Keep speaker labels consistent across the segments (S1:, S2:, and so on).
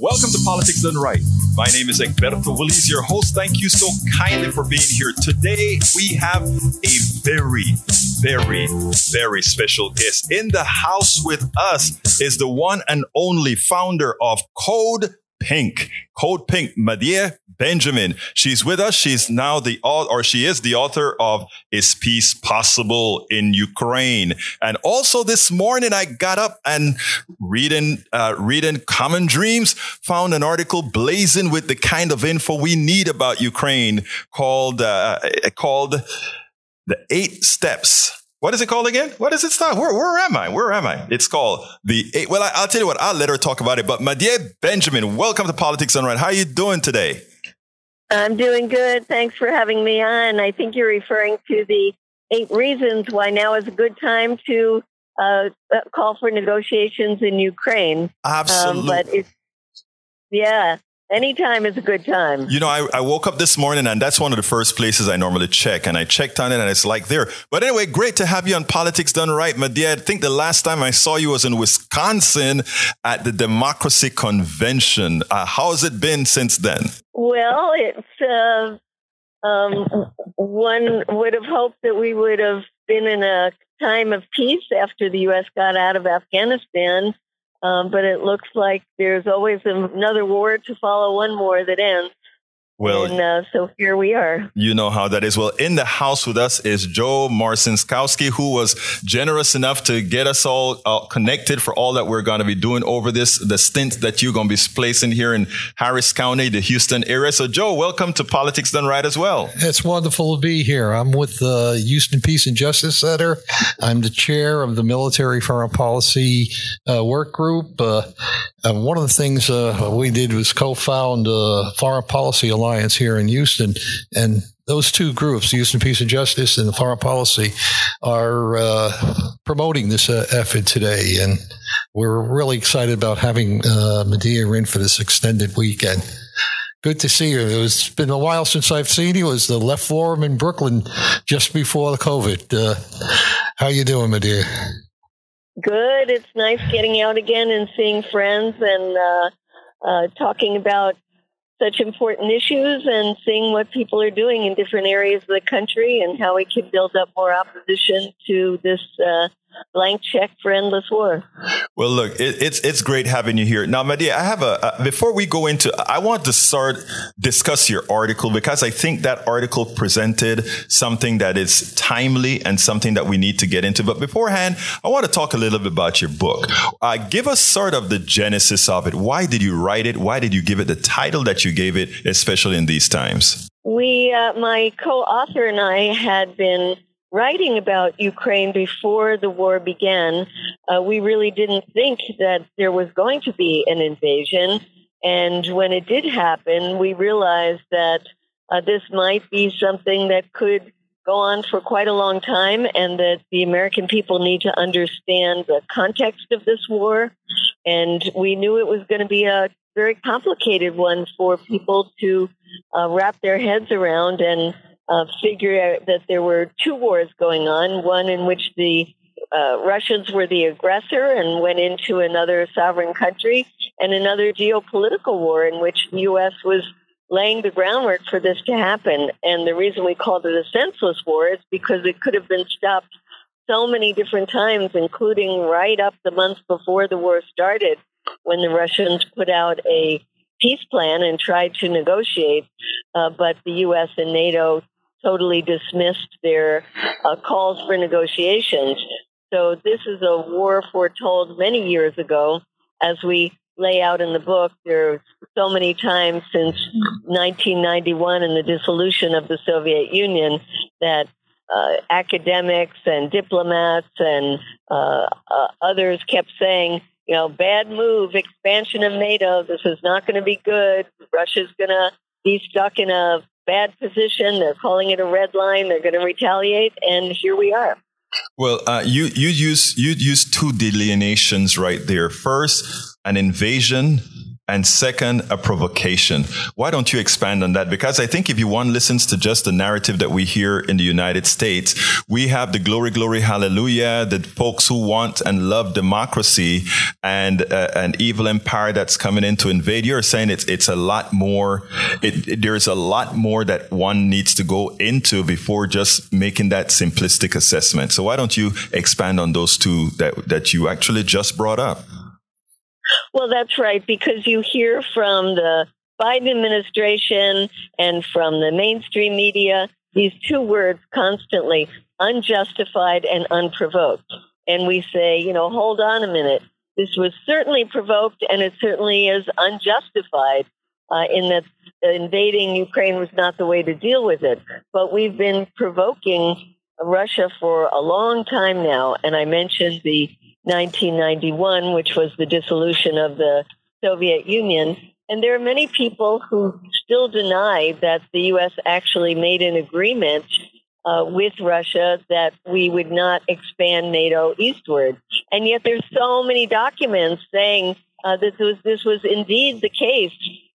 S1: Welcome to Politics Done Right. My name is Egberto Willies, your host. Thank you so kindly for being here. Today, we have a very, very, very special guest. In the house with us is the one and only founder of Code Pink. Code Pink, Medea Benjamin. She's with us. She's now the, or she is the author of Is Peace Possible in Ukraine? And also this morning, I got up and reading, uh, reading Common Dreams, found an article blazing with the kind of info we need about Ukraine called, uh, called the eight steps what is it called again? What is it start? Where, where am I? Where am I? It's called the eight. Well, I, will tell you what. I'll let her talk about it. But Medea Benjamin, welcome to Politics Right. How are you doing today?
S2: I'm doing good. Thanks for having me on. I think you're referring to the eight reasons why now is a good time to uh, uh call for negotiations in Ukraine.
S1: Absolutely. Um, but it's,
S2: yeah, Anytime is a good time.
S1: You know, I, I, woke up this morning and that's one of the first places I normally check. And I checked on it and it's like there. But anyway, great to have you on Politics Done Right, Medea. I think the last time I saw you was in Wisconsin at the Democracy Convention. Uh, how has it been since then?
S2: Well, it's, uh, um, one would have hoped that we would have been in a time of peace after the U.S. got out of Afghanistan. Um, but it looks like there's always another war to follow one war that ends. Well, and uh, so here we are.
S1: You know how that is. Well, in the house with us is Joe Marcinskowski, who was generous enough to get us all uh, connected for all that we're going to be doing over this, the stint that you're going to be placing here in Harris County, the Houston area. So, Joe, welcome to Politics Done Right as well.
S3: It's wonderful to be here. I'm with the Houston Peace and Justice Center. I'm the chair of the Military Foreign Policy uh, Work Group. Uh, one of the things uh, we did was co-found a Foreign Policy Alliance Alliance here in Houston. And those two groups, Houston Peace and Justice and the Foreign Policy, are uh, promoting this uh, effort today. And we're really excited about having uh, Medea in for this extended weekend. Good to see you. It's been a while since I've seen you. It was the Left Forum in Brooklyn just before the COVID. Uh, how you doing, Medea?
S2: Good. It's nice getting out again and seeing friends and uh, uh, talking about such important issues and seeing what people are doing in different areas of the country and how we can build up more opposition to this uh, blank check for endless war.
S1: Well, look, it, it's it's great having you here. Now, Medea, I have a uh, before we go into, I want to start discuss your article because I think that article presented something that is timely and something that we need to get into. But beforehand, I want to talk a little bit about your book. Uh, give us sort of the genesis of it. Why did you write it? Why did you give it the title that you gave it, especially in these times?
S2: We, uh, my co-author and I had been writing about Ukraine before the war began, uh, we really didn't think that there was going to be an invasion. And when it did happen, we realized that uh, this might be something that could go on for quite a long time and that the American people need to understand the context of this war. And we knew it was going to be a very complicated one for people to uh, wrap their heads around and uh, figure out that there were two wars going on, one in which the uh, Russians were the aggressor and went into another sovereign country, and another geopolitical war in which the U.S. was laying the groundwork for this to happen. And the reason we called it a senseless war is because it could have been stopped so many different times, including right up the month before the war started, when the Russians put out a peace plan and tried to negotiate, uh, but the U.S. and NATO totally dismissed their uh, calls for negotiations. So this is a war foretold many years ago. As we lay out in the book, there's so many times since 1991 and the dissolution of the Soviet Union that uh, academics and diplomats and uh, uh others kept saying, you know, bad move, expansion of NATO. This is not going to be good. Russia's going to be stuck in a bad position. They're calling it a red line. They're going to retaliate, and here we are.
S1: Well, uh, you you use you use two delineations right there. First, an invasion and second, a provocation. Why don't you expand on that? Because I think if you one listens to just the narrative that we hear in the United States, we have the glory, glory, hallelujah, the folks who want and love democracy and uh, an evil empire that's coming in to invade. You're saying it's it's a lot more. It, it, there's a lot more that one needs to go into before just making that simplistic assessment. So why don't you expand on those two that that you actually just brought up?
S2: Well, that's right, because you hear from the Biden administration and from the mainstream media these two words constantly unjustified and unprovoked. And we say, you know, hold on a minute. This was certainly provoked and it certainly is unjustified uh, in that invading Ukraine was not the way to deal with it. But we've been provoking Russia for a long time now. And I mentioned the 1991, which was the dissolution of the Soviet Union. And there are many people who still deny that the U.S. actually made an agreement uh, with Russia that we would not expand NATO eastward. And yet there's so many documents saying uh, that this was, this was indeed the case,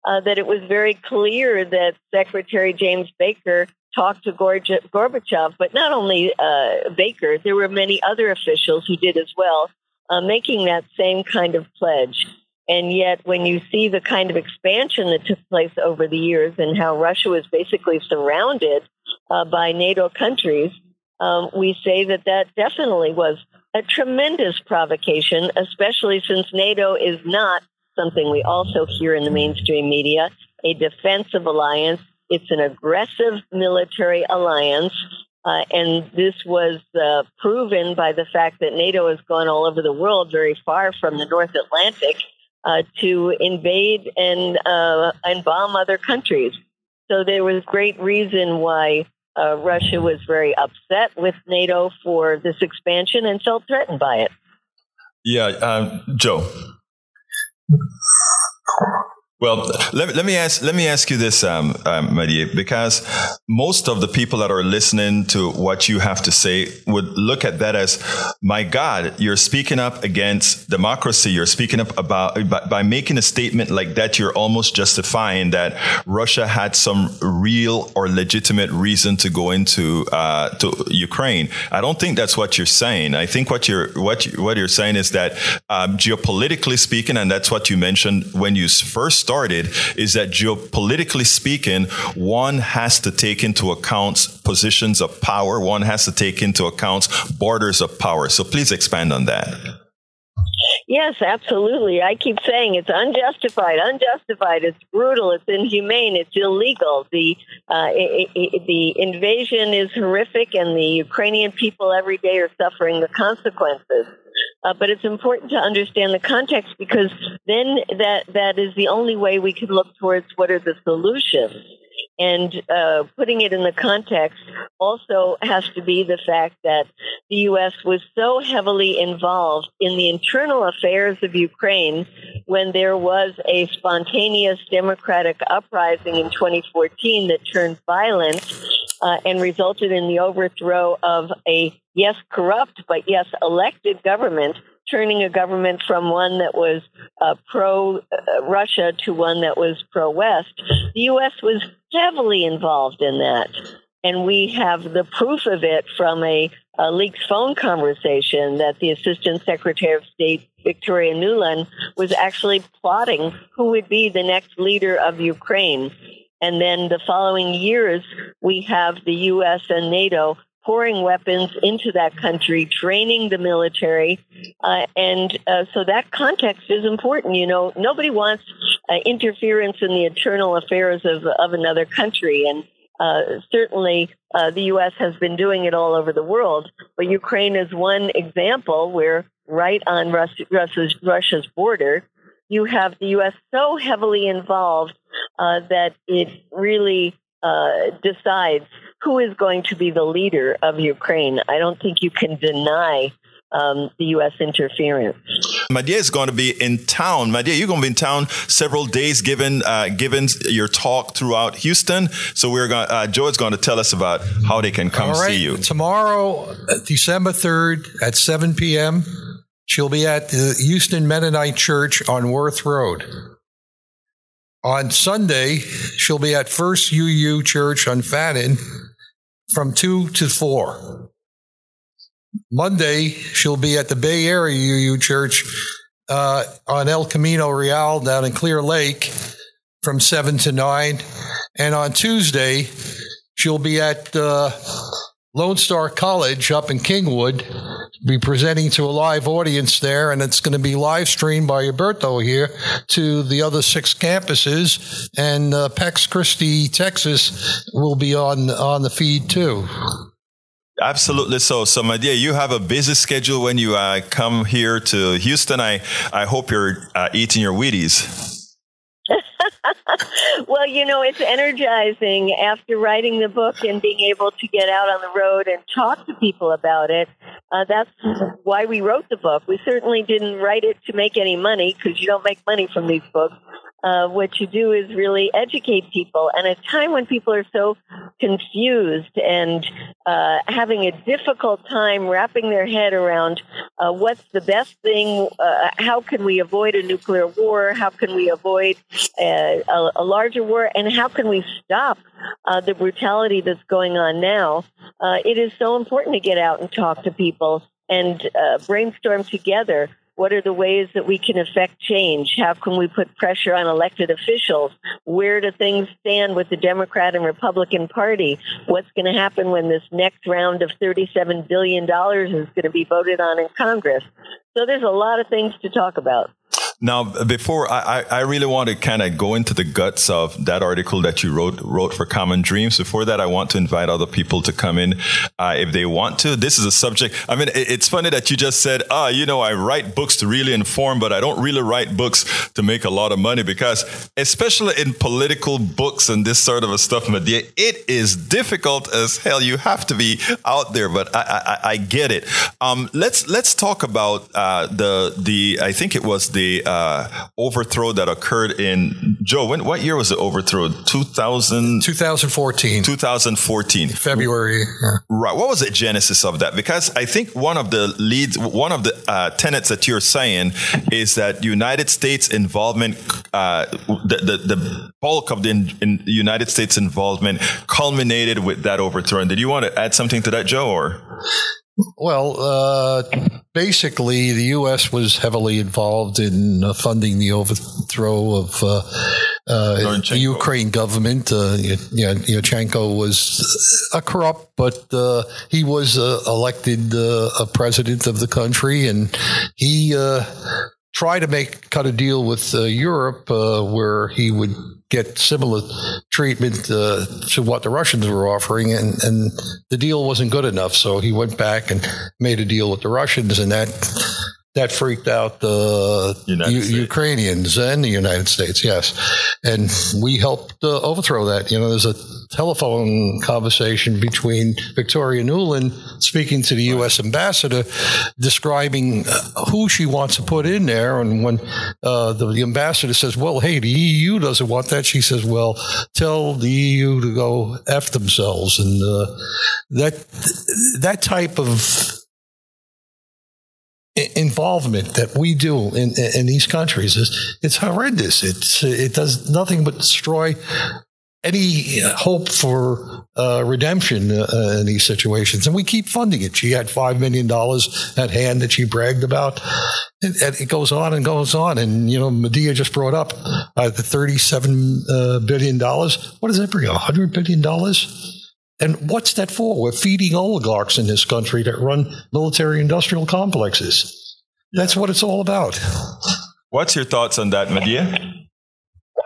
S2: uh, that it was very clear that Secretary James Baker talked to Gorbachev, but not only uh, Baker, there were many other officials who did as well, uh, making that same kind of pledge. And yet, when you see the kind of expansion that took place over the years and how Russia was basically surrounded uh, by NATO countries, um, we say that that definitely was a tremendous provocation, especially since NATO is not something we also hear in the mainstream media a defensive alliance. It's an aggressive military alliance. Uh, and this was uh, proven by the fact that NATO has gone all over the world, very far from the North Atlantic, uh, to invade and uh, and bomb other countries. So there was great reason why uh, Russia was very upset with NATO for this expansion and felt threatened by it.
S1: Yeah, um, Joe. Well, let, let me ask let me ask you this, um, um, because most of the people that are listening to what you have to say would look at that as, my God, you're speaking up against democracy. You're speaking up about by, by making a statement like that. You're almost justifying that Russia had some real or legitimate reason to go into uh, to Ukraine. I don't think that's what you're saying. I think what you're what you, what you're saying is that um, geopolitically speaking, and that's what you mentioned when you first started is that geopolitically speaking, one has to take into account positions of power. One has to take into account borders of power. So please expand on that.
S2: Yes, absolutely. I keep saying it's unjustified, unjustified. It's brutal. It's inhumane. It's illegal. The uh, the invasion is horrific, and the Ukrainian people every day are suffering the consequences. Uh, but it's important to understand the context because then that that is the only way we can look towards what are the solutions. And uh, putting it in the context also has to be the fact that the U.S. was so heavily involved in the internal affairs of Ukraine when there was a spontaneous democratic uprising in 2014 that turned violent uh, and resulted in the overthrow of a yes, corrupt, but yes, elected government, turning a government from one that was uh, pro uh, Russia to one that was pro West. The U.S. was heavily involved in that. And we have the proof of it from a, a leaked phone conversation that the Assistant Secretary of State, Victoria Nuland, was actually plotting who would be the next leader of Ukraine. And then the following years, we have the U.S. and NATO pouring weapons into that country, training the military. Uh, and uh, so that context is important. You know, nobody wants uh, interference in the internal affairs of, of another country. And uh, certainly uh, the U.S. has been doing it all over the world. But Ukraine is one example where right on Russia's, Russia's border, you have the U.S. so heavily involved uh, that it really decides who is going to be the leader of Ukraine. I don't think you can deny um, the U.S. interference.
S1: Medea is going to be in town. Medea, you're going to be in town several days, given uh, given your talk throughout Houston. So we're going. Uh, Joe is going to tell us about how they can come see you
S3: tomorrow, December third at seven p.m. She'll be at the Houston Mennonite Church on Wirt Road. On Sunday, she'll be at First UU Church on Fannin from 2 to 4. Monday, she'll be at the Bay Area UU Church uh, on El Camino Real down in Clear Lake from 7 to 9. And on Tuesday, she'll be at uh, Lone Star College up in Kingwood, be presenting to a live audience there, and it's going to be live streamed by Egberto here to the other six campuses, and uh, Pax Christi, Texas, will be on on the feed too.
S1: Absolutely so. So, Medea, you have a busy schedule when you uh, come here to Houston. I, I hope you're uh, eating your Wheaties.
S2: well, you know, it's energizing after writing the book and being able to get out on the road and talk to people about it. Uh, that's why we wrote the book. We certainly didn't write it to make any money because you don't make money from these books uh, what you do is really educate people. And at a time when people are so confused and uh, having a difficult time wrapping their head around uh, what's the best thing, uh, how can we avoid a nuclear war, how can we avoid a, a, a larger war, and how can we stop uh, the brutality that's going on now, uh, it is so important to get out and talk to people and brainstorm together what are the ways that we can affect change? How can we put pressure on elected officials? Where do things stand with the Democrat and Republican Party? What's going to happen when this next round of $37 billion is going to be voted on in Congress? So there's a lot of things to talk about.
S1: Now, before I, I really want to kind of go into the guts of that article that you wrote wrote for Common Dreams. Before that, I want to invite other people to come in uh, if they want to. This is a subject. I mean, it's funny that you just said, "Ah, oh, you know, I write books to really inform, but I don't really write books to make a lot of money." Because, especially in political books and this sort of a stuff, Medea, it is difficult as hell. You have to be out there, but I, I, I get it. Um, let's let's talk about uh, the the. I think it was the uh, overthrow that occurred in Joe. When what year was the overthrow? 2000,
S3: 2014.
S1: 2014.
S3: February. Yeah.
S1: Right. What was the genesis of that? Because I think one of the leads, one of the uh, tenets that you're saying is that United States involvement, uh, the, the, the bulk of the in, in United States involvement culminated with that overthrow. And did you want to add something to that, Joe? Or
S3: well, uh, basically, the U.S. was heavily involved in uh, funding the overthrow of uh, uh the Ukraine government. Uh, Yashchenko was a corrupt, but uh, he was elected a president of the country, and he tried to make cut a deal with Europe where he would get similar treatment uh, to what the Russians were offering, and, and the deal wasn't good enough. So he went back and made a deal with the Russians, and that that freaked out the U- Ukrainians and the United States. Yes, and we helped uh, overthrow that. You know, there's a telephone conversation between Victoria Nuland speaking to the U.S. ambassador, describing uh, who she wants to put in there, and when uh, the, the, ambassador says, "Well, hey, the EU doesn't want that," she says, "Well, tell the EU to go f themselves," and uh, that that type of involvement that we do in, in these countries is it's horrendous. It's it does nothing but destroy any hope for uh, redemption uh, in these situations, and we keep funding it. She had five million dollars at hand that she bragged about. It, it, goes on and goes on, and you know, Medea just brought up uh, the thirty-seven uh, billion. What does that bring? A hundred billion dollars? And what's that for? We're feeding oligarchs in this country that run military industrial complexes. That's what it's all about.
S1: What's your thoughts on that, Medea?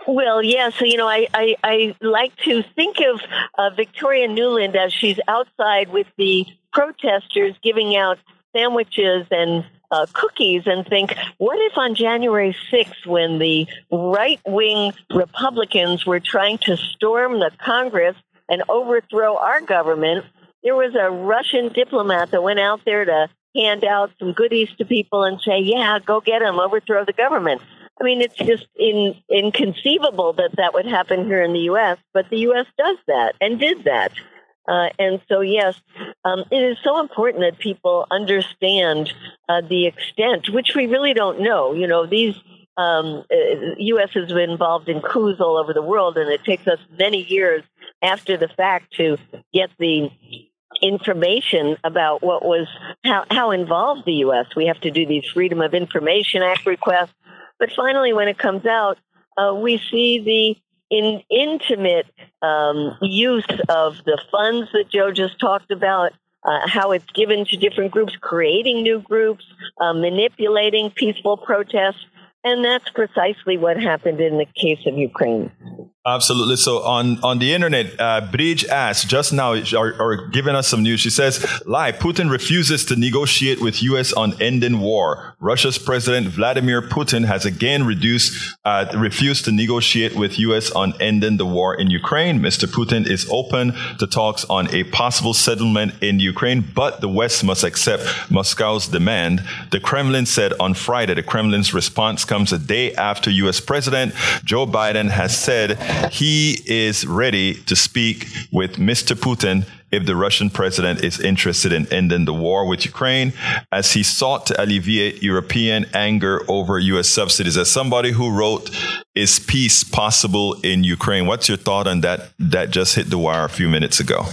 S2: Well, yeah. So, you know, I, I, I like to think of uh, Victoria Nuland as she's outside with the protesters giving out sandwiches and uh, cookies and think, what if on January 6th, when the right wing Republicans were trying to storm the Congress and overthrow our government, there was a Russian diplomat that went out there to hand out some goodies to people and say, yeah, go get them, overthrow the government. I mean, it's just in, inconceivable that that would happen here in the U.S., but the U.S. does that and did that. Uh, and so, yes, um, it is so important that people understand uh, the extent, which we really don't know. You know, these um, U.S. has been involved in coups all over the world, and it takes us many years after the fact to get the information about what was how, how involved the U.S. We have to do these Freedom of Information Act requests, but finally, when it comes out, uh, we see the in intimate um, use of the funds that Joe just talked about. Uh, how it's given to different groups, creating new groups, uh, manipulating peaceful protests. And that's precisely what happened in the case of Ukraine.
S1: Absolutely. So on, on the internet, uh, Bridge asked just now, or, or giving us some news. She says, "Live, Putin refuses to negotiate with U.S. on ending war. Russia's President Vladimir Putin has again reduced, uh, refused to negotiate with U.S. on ending the war in Ukraine. Mr. Putin is open to talks on a possible settlement in Ukraine, but the West must accept Moscow's demand. The Kremlin said on Friday. The Kremlin's response comes a day after U.S. President Joe Biden has said he is ready to speak with Mr. Putin if the Russian president is interested in ending the war with Ukraine, as he sought to alleviate European anger over U.S. subsidies. As somebody who wrote, Is peace possible in Ukraine? What's your thought on that? That just hit the wire a few minutes ago.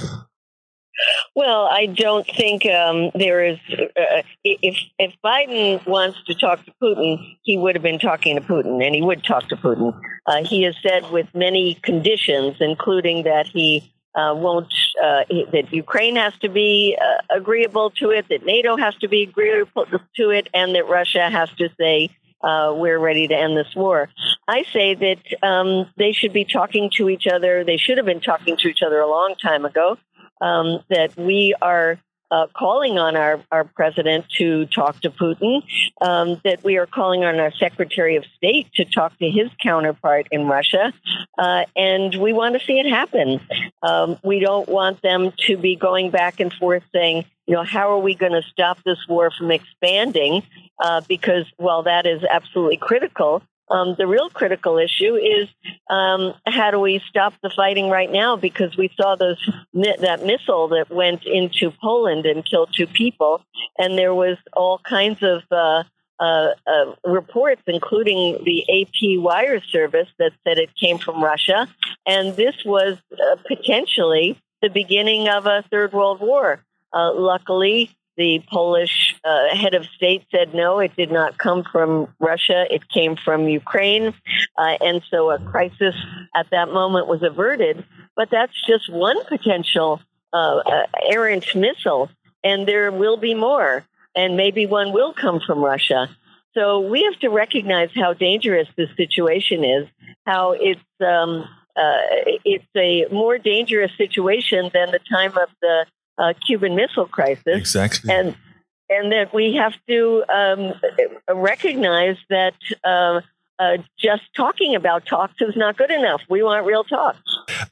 S2: Well, I don't think um, there is. Uh, if if Biden wants to talk to Putin, he would have been talking to Putin, and he would talk to Putin. Uh, he has said with many conditions, including that he uh, won't uh, that Ukraine has to be uh, agreeable to it, that NATO has to be agreeable to it, and that Russia has to say uh, we're ready to end this war. I say that um, they should be talking to each other. They should have been talking to each other a long time ago um, that we are uh, calling on our, our president to talk to Putin, um, that we are calling on our Secretary of State to talk to his counterpart in Russia, uh, and we want to see it happen. Um, we don't want them to be going back and forth saying, you know, how are we going to stop this war from expanding? Uh, because, well, that is absolutely critical. Um, the real critical issue is um, how do we stop the fighting right now? Because we saw those that missile that went into Poland and killed two people, and there was all kinds of uh, uh, uh, reports, including the AP wire service, that said it came from Russia, and this was uh, potentially the beginning of a third world war. Uh, luckily, the Polish uh, head of state said no, it did not come from Russia, it came from Ukraine. Uh, and so a crisis at that moment was averted. But that's just one potential uh, uh errant missile, and there will be more, and maybe one will come from Russia. So we have to recognize how dangerous this situation is, how it's. Um, uh, it's a more dangerous situation than the time of the uh, Cuban Missile Crisis.
S1: Exactly.
S2: And and that we have to um, recognize that uh, uh, just talking about talks is not good enough. We want real talks.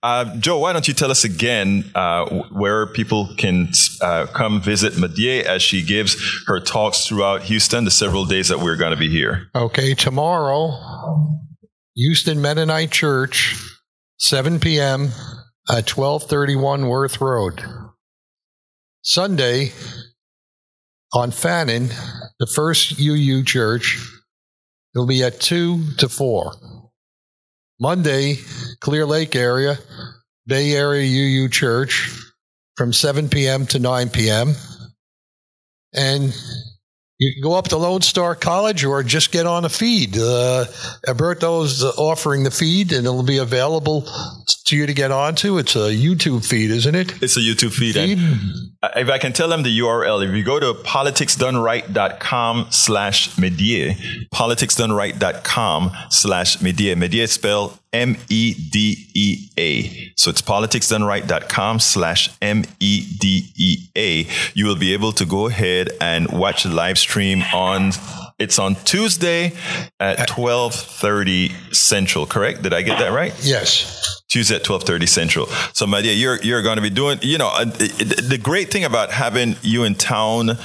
S1: Uh, Joe, why don't you tell us again uh, where people can uh, come visit Medea as she gives her talks throughout Houston, the several days that we're going to be here?
S3: Okay, tomorrow, Houston Mennonite Church, 7 p.m. at 1231 Wirt Road. Sunday on Fannin, the first UU church, it'll be at 2 to 4. Monday, Clear Lake area, Bay Area UU Church from 7 p.m. to 9 p.m. And you can go up to Lone Star College or just get on a feed. Uh, Egberto's offering the feed, and it'll be available to you to get onto. It's a YouTube feed, isn't it?
S1: It's a YouTube feed. feed? if I can tell them the URL, if you go to politicsdoneright.com slash Medea, politicsdoneright.com slash Media Medea spelled M-E-D-E-A. So it's politicsdoneright.com slash M-E-D-E-A. You will be able to go ahead and watch the live stream on it's on Tuesday at 12:30 Central, correct? Did I get that right?
S3: Yes.
S1: Tuesday at 12:30 Central. So, dear, you're you're going to be doing. You know, uh, the great thing about having you in town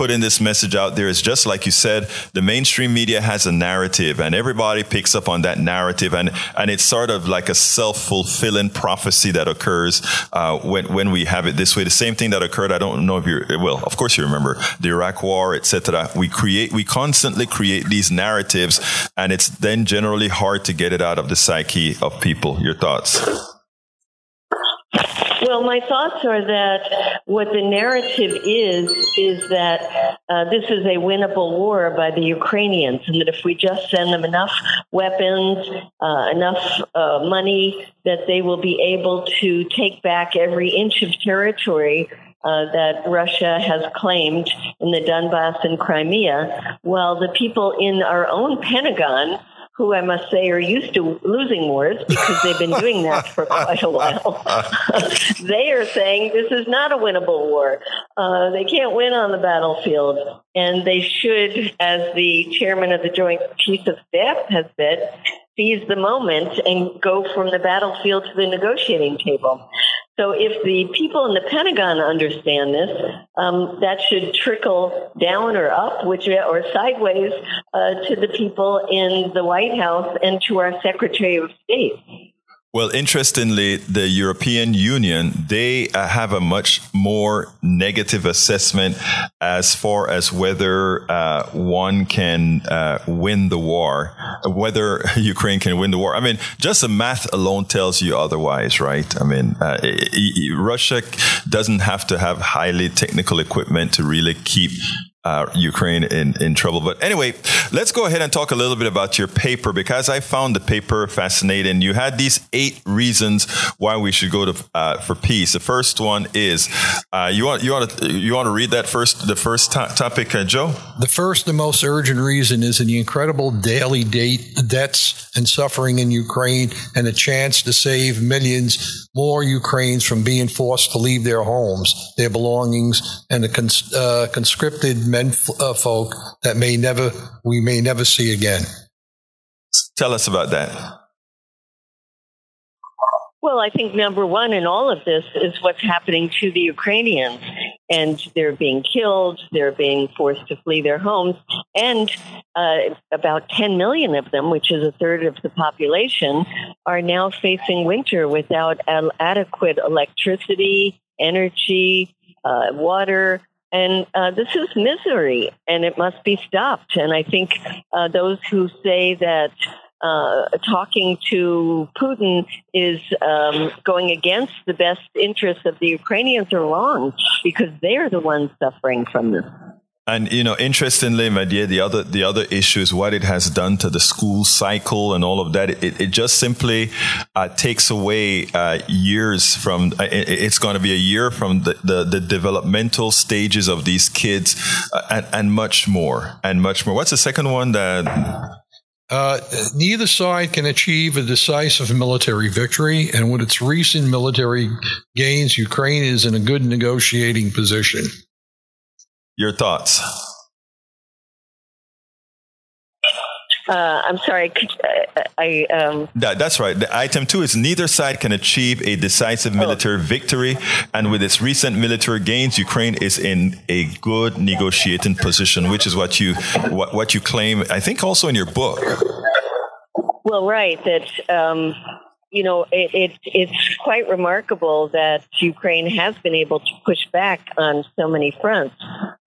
S1: putting this message out there is just like you said, the mainstream media has a narrative and everybody picks up on that narrative and, and it's sort of like a self-fulfilling prophecy that occurs, uh, when, when we have it this way. The same thing that occurred, I don't know if you well, of course you remember the Iraq war, etc. We create, we constantly create these narratives and it's then generally hard to get it out of the psyche of people. Your thoughts?
S2: Well, my thoughts are that what the narrative is, is that uh, this is a winnable war by the Ukrainians, and that if we just send them enough weapons, uh, enough uh, money, that they will be able to take back every inch of territory uh, that Russia has claimed in the Donbass and Crimea, while the people in our own Pentagon who I must say are used to losing wars because they've been doing that for quite a while. they are saying this is not a winnable war. Uh, they can't win on the battlefield. And they should, as the chairman of the Joint Chiefs of Staff has said, seize the moment and go from the battlefield to the negotiating table. So if the people in the Pentagon understand this, um, that should trickle down or up, which or sideways uh, to the people in the White House and to our Secretary of State.
S1: Well, interestingly, the European Union, they uh, have a much more negative assessment as far as whether uh, one can uh, win the war, whether Ukraine can win the war. I mean, just the math alone tells you otherwise, right? I mean, uh, Russia doesn't have to have highly technical equipment to really keep uh, Ukraine in, in trouble. But anyway, let's go ahead and talk a little bit about your paper because I found the paper fascinating. You had these eight reasons why we should go to uh, for peace. The first one is uh, you want you want to you want to read that first the first to- topic, uh, Joe.
S3: The first and most urgent reason is in the incredible daily date deaths and suffering in Ukraine, and a chance to save millions more Ukrainians from being forced to leave their homes, their belongings, and the cons- uh, conscripted men uh, folk that may never we may never see again.
S1: Tell us about that.
S2: Well, I think number one in all of this is what's happening to the Ukrainians. And they're being killed, they're being forced to flee their homes, and uh, about 10 million of them, which is a third of the population, are now facing winter without adequate electricity, energy, uh, water, and uh, this is misery, and it must be stopped. And I think uh, those who say that uh, talking to Putin is um, going against the best interests of the Ukrainians are wrong because they're the ones suffering from this.
S1: And you know, interestingly, Medea, the other the other issue is what it has done to the school cycle and all of that. It, it just simply uh, takes away uh, years from. Uh, it, it's going to be a year from the, the, the developmental stages of these kids, uh, and, and much more, and much more. What's the second one that?
S3: Uh, neither side can achieve a decisive military victory, and with its recent military gains, Ukraine is in a good negotiating position.
S1: Your thoughts?
S2: Uh, I'm sorry. Uh, I, um...
S1: that, that's right. The item two is neither side can achieve a decisive military oh. victory, and with its recent military gains, Ukraine is in a good negotiating position, which is what you what, what you claim. I think also in your book.
S2: Well, right. That um, you know, it, it, it's quite remarkable that Ukraine has been able to push back on so many fronts,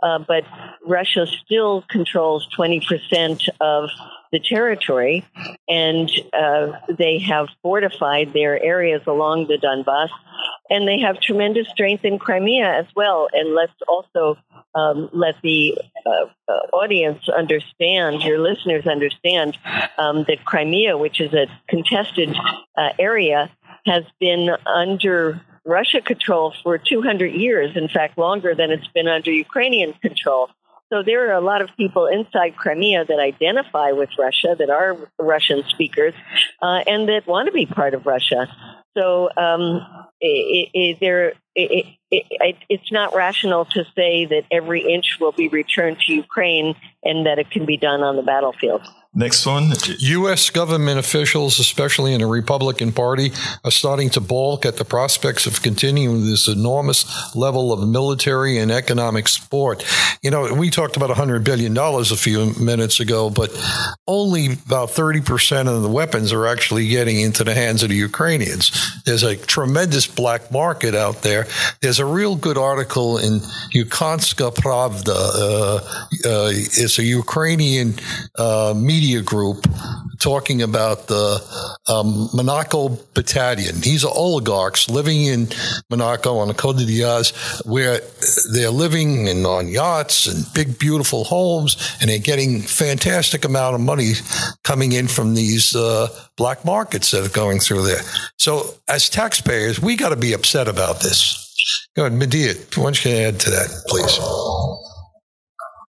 S2: uh, but Russia still controls 20% of the territory, and uh, they have fortified their areas along the Donbass, and they have tremendous strength in Crimea as well. And let's also um, let the uh, uh, audience understand, your listeners understand, um, that Crimea, which is a contested uh, area, has been under Russia control for 200 years, in fact, longer than it's been under Ukrainian control. So there are a lot of people inside Crimea that identify with Russia, that are Russian speakers, uh, and that want to be part of Russia. So um, it, it, there, it, it's not rational to say that every inch will be returned to Ukraine and that it can be done on the battlefield.
S1: Next one.
S3: U.S. government officials, especially in the Republican Party, are starting to balk at the prospects of continuing this enormous level of military and economic support. You know, we talked about $100 billion a few minutes ago, but only about 30% of the weapons are actually getting into the hands of the Ukrainians. There's a tremendous black market out there. There's a real good article in Ukrainska Pravda. Uh, uh, it's a Ukrainian uh, media media group talking about the um, Monaco Battalion. These are oligarchs living in Monaco on the Côte d'Ivoire, where they're living in, on yachts and big, beautiful homes, and they're getting fantastic amount of money coming in from these uh, black markets that are going through there. So, as taxpayers, we got to be upset about this. Go ahead, Medea. Why don't you add to that, please?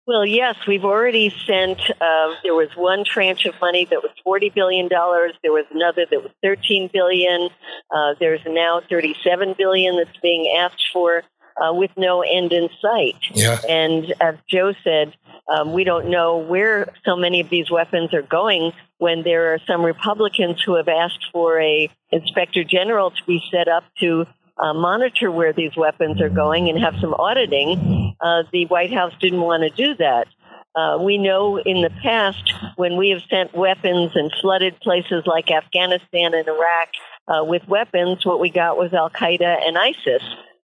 S2: Well, yes, we've already sent. Uh, there was one tranche of money that was forty billion dollars. There was another that was thirteen billion. Uh, there's now thirty-seven billion that's being asked for, uh, with no end in sight.
S3: Yeah.
S2: And as Joe said, um, we don't know where so many of these weapons are going. When there are some Republicans who have asked for a inspector general to be set up to uh, monitor where these weapons are going and have some auditing. Uh, the White House didn't want to do that. Uh, we know in the past when we have sent weapons and flooded places like Afghanistan and Iraq uh, with weapons, what we got was Al Qaeda and ISIS.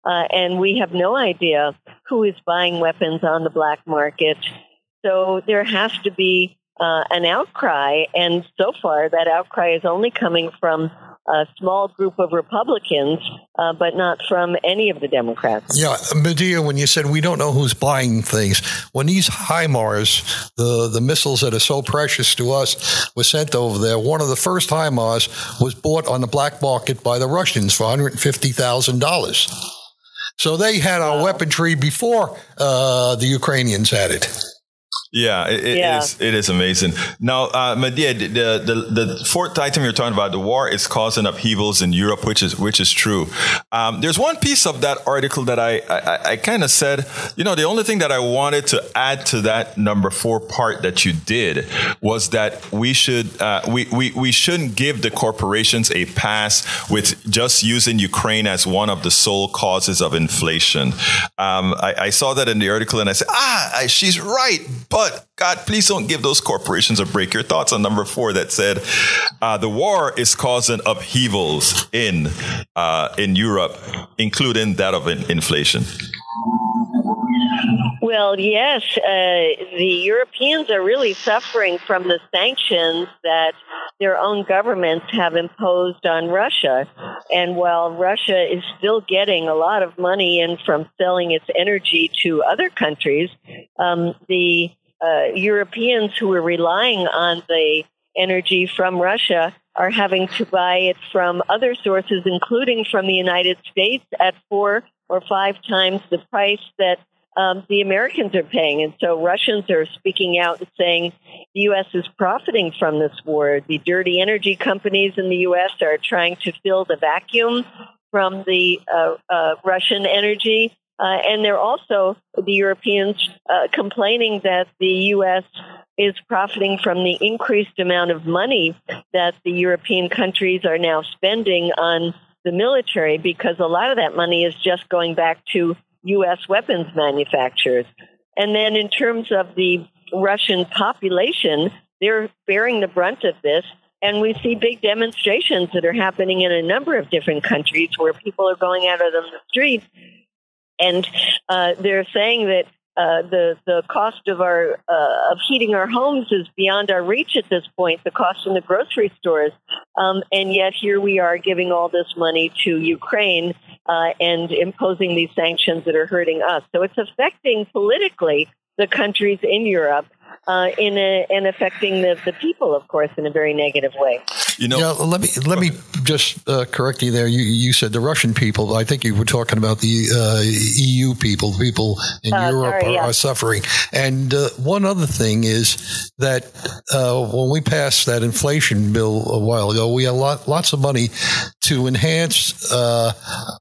S2: Uh, and we have no idea who is buying weapons on the black market. So there has to be uh, an outcry, and so far that outcry is only coming from a small group of Republicans, uh, but not from any of the Democrats.
S3: Yeah, Medea, when you said we don't know who's buying things, when these HIMARS, the, the missiles that are so precious to us, were sent over there, one of the first HIMARS was bought on the black market by the Russians for $150,000. So they had our wow. weaponry before uh, the Ukrainians had it.
S1: Yeah, it, yeah. it is. It is amazing. Now, uh, Medea, the, the the fourth item you're talking about, the war is causing upheavals in Europe, which is which is true. Um, there's one piece of that article that I I, I kind of said, you know, the only thing that I wanted to add to that number four part that you did was that we should uh, we, we we shouldn't give the corporations a pass with just using Ukraine as one of the sole causes of inflation. Um, I, I, saw that in the article, and I said, ah, she's right, but God, please don't give those corporations a break. Your thoughts on number four that said uh, the war is causing upheavals in uh, in Europe, including that of inflation.
S2: Well, yes, uh, the Europeans are really suffering from the sanctions that their own governments have imposed on Russia. And while Russia is still getting a lot of money in from selling its energy to other countries, um, the uh, Europeans who are relying on the energy from Russia are having to buy it from other sources, including from the United States, at four or five times the price that um, the Americans are paying. And so Russians are speaking out and saying the U.S. is profiting from this war. The dirty energy companies in the U.S. are trying to fill the vacuum from the uh, uh, Russian energy. Uh, and they're also, the Europeans, uh, complaining that the U.S. is profiting from the increased amount of money that the European countries are now spending on the military because a lot of that money is just going back to U.S. weapons manufacturers. And then in terms of the Russian population, they're bearing the brunt of this. And we see big demonstrations that are happening in a number of different countries where people are going out on the streets and uh, they're saying that uh, the the cost of our uh, of heating our homes is beyond our reach at this point. The cost in the grocery stores, um, and yet here we are giving all this money to Ukraine uh, and imposing these sanctions that are hurting us. So it's affecting politically the countries in Europe uh, in a, and affecting the, the people, of course, in a very negative way.
S3: You know, let me let me just uh, correct you there. You you said the Russian people. I think you were talking about the uh, EU people. People in uh, Europe sorry, are, yeah. are, suffering. And uh, one other thing is that uh, when we passed that inflation bill a while ago, we had lot, lots of money to enhance uh,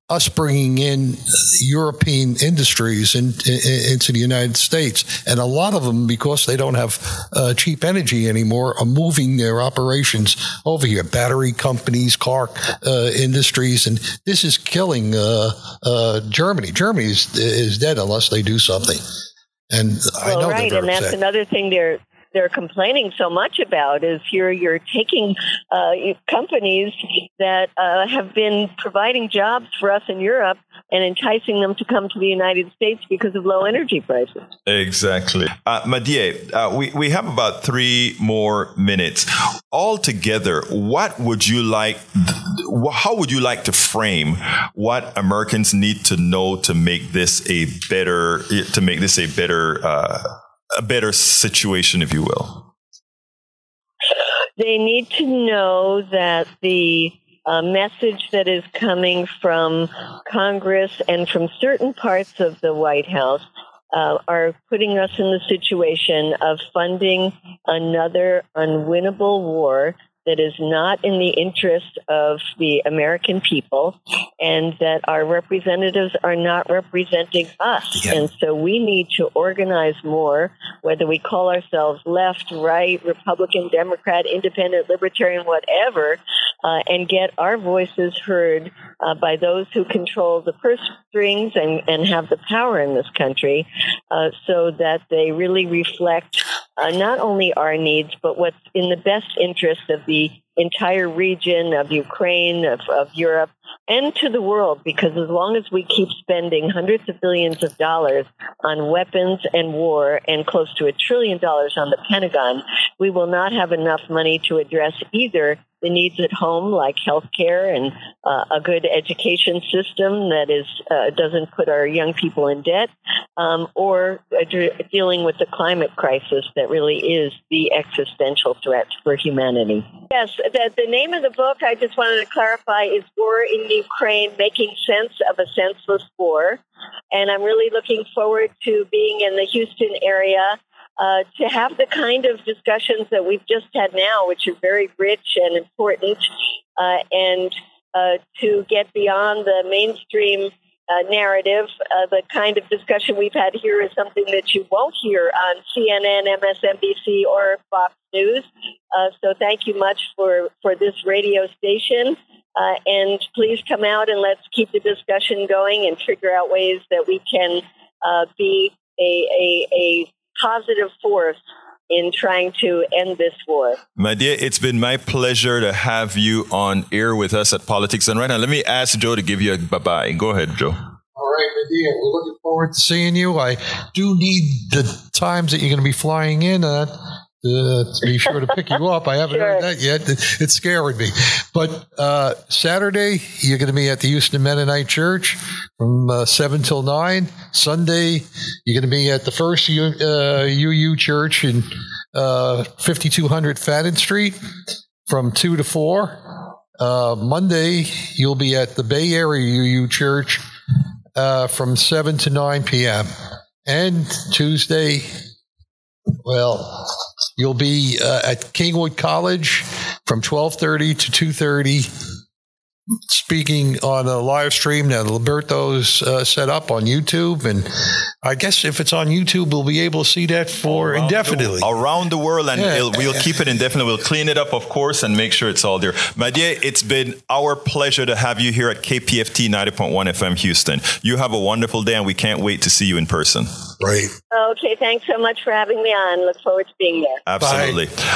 S3: us bringing in European industries in, in, into the United States. And a lot of them, because they don't have uh, cheap energy anymore, are moving their operations over here. Battery companies, car uh, industries, and this is killing uh, uh, Germany. Germany is, is dead unless they do something. And
S2: well,
S3: I know
S2: right, and that's
S3: upset.
S2: another thing they're they're complaining so much about is you're you're taking uh, companies that uh, have been providing jobs for us in Europe and enticing them to come to the United States because of low energy prices.
S1: Exactly, uh, Medea. Uh, we we have about three more minutes. Altogether, what would you like? How would you like to frame what Americans need to know to make this a better to make this a better uh, a better situation, if you will?
S2: They need to know that the uh, message that is coming from Congress and from certain parts of the White House uh, are putting us in the situation of funding another unwinnable war that is not in the interest of the American people and that our representatives are not representing us. Yeah. And so we need to organize more, whether we call ourselves left, right, Republican, Democrat, independent, libertarian, whatever, uh, and get our voices heard uh, by those who control the purse strings and, and have the power in this country uh, so that they really reflect uh, not only our needs, but what's in the best interest of the entire region of Ukraine, of, of Europe, and to the world, because as long as we keep spending hundreds of billions of dollars on weapons and war and close to a trillion dollars on the Pentagon, we will not have enough money to address either the needs at home, like health care and uh, a good education system that is uh, doesn't put our young people in debt, um, or dealing with the climate crisis that really is the existential threat for humanity. Yes, the, the name of the book I just wanted to clarify is "War in Ukraine: Making Sense of a Senseless War," and I'm really looking forward to being in the Houston area uh, to have the kind of discussions that we've just had now, which are very rich and important, uh, and uh, to get beyond the mainstream uh, narrative. Uh, the kind of discussion we've had here is something that you won't hear on CNN, MSNBC, or Fox News. Uh, so thank you much for, for this radio station. and please come out and let's keep the discussion going and figure out ways that we can be a, a, a positive force in trying to end this war.
S1: My dear, it's been my pleasure to have you on air with us at Politics and Right Now, let me ask Joe to give you a bye bye. Go ahead, Joe.
S3: All right, Medea, we're looking forward to seeing you. I do need the times that you're going to be flying in. Uh, uh, to be sure to pick you up. I haven't sure. heard that yet. It's scaring me. But uh, Saturday, you're going to be at the Houston Mennonite Church from uh, 7 till 9. Sunday, you're going to be at the first U, UU uh, Church in uh, 5200 Fannin Street from 2 to 4. Uh, Monday, you'll be at the Bay Area UU Church from 7 to 9 p.m. And Tuesday, well, You'll be uh, at Kingwood College from 12:30 to 2:30 speaking on a live stream that Egberto's uh, set up on YouTube. And I guess if it's on YouTube, we'll be able to see that for around indefinitely.
S1: The, around the world. And yeah. we'll keep it indefinitely. We'll clean it up, of course, and make sure it's all there. My dear, it's been our pleasure to have you here at KPFT 90.1 FM Houston. You have a wonderful day, and we can't wait to see you in person.
S3: Right.
S2: Okay. Thanks so much for having me on. Look forward to being there.
S1: Absolutely. Bye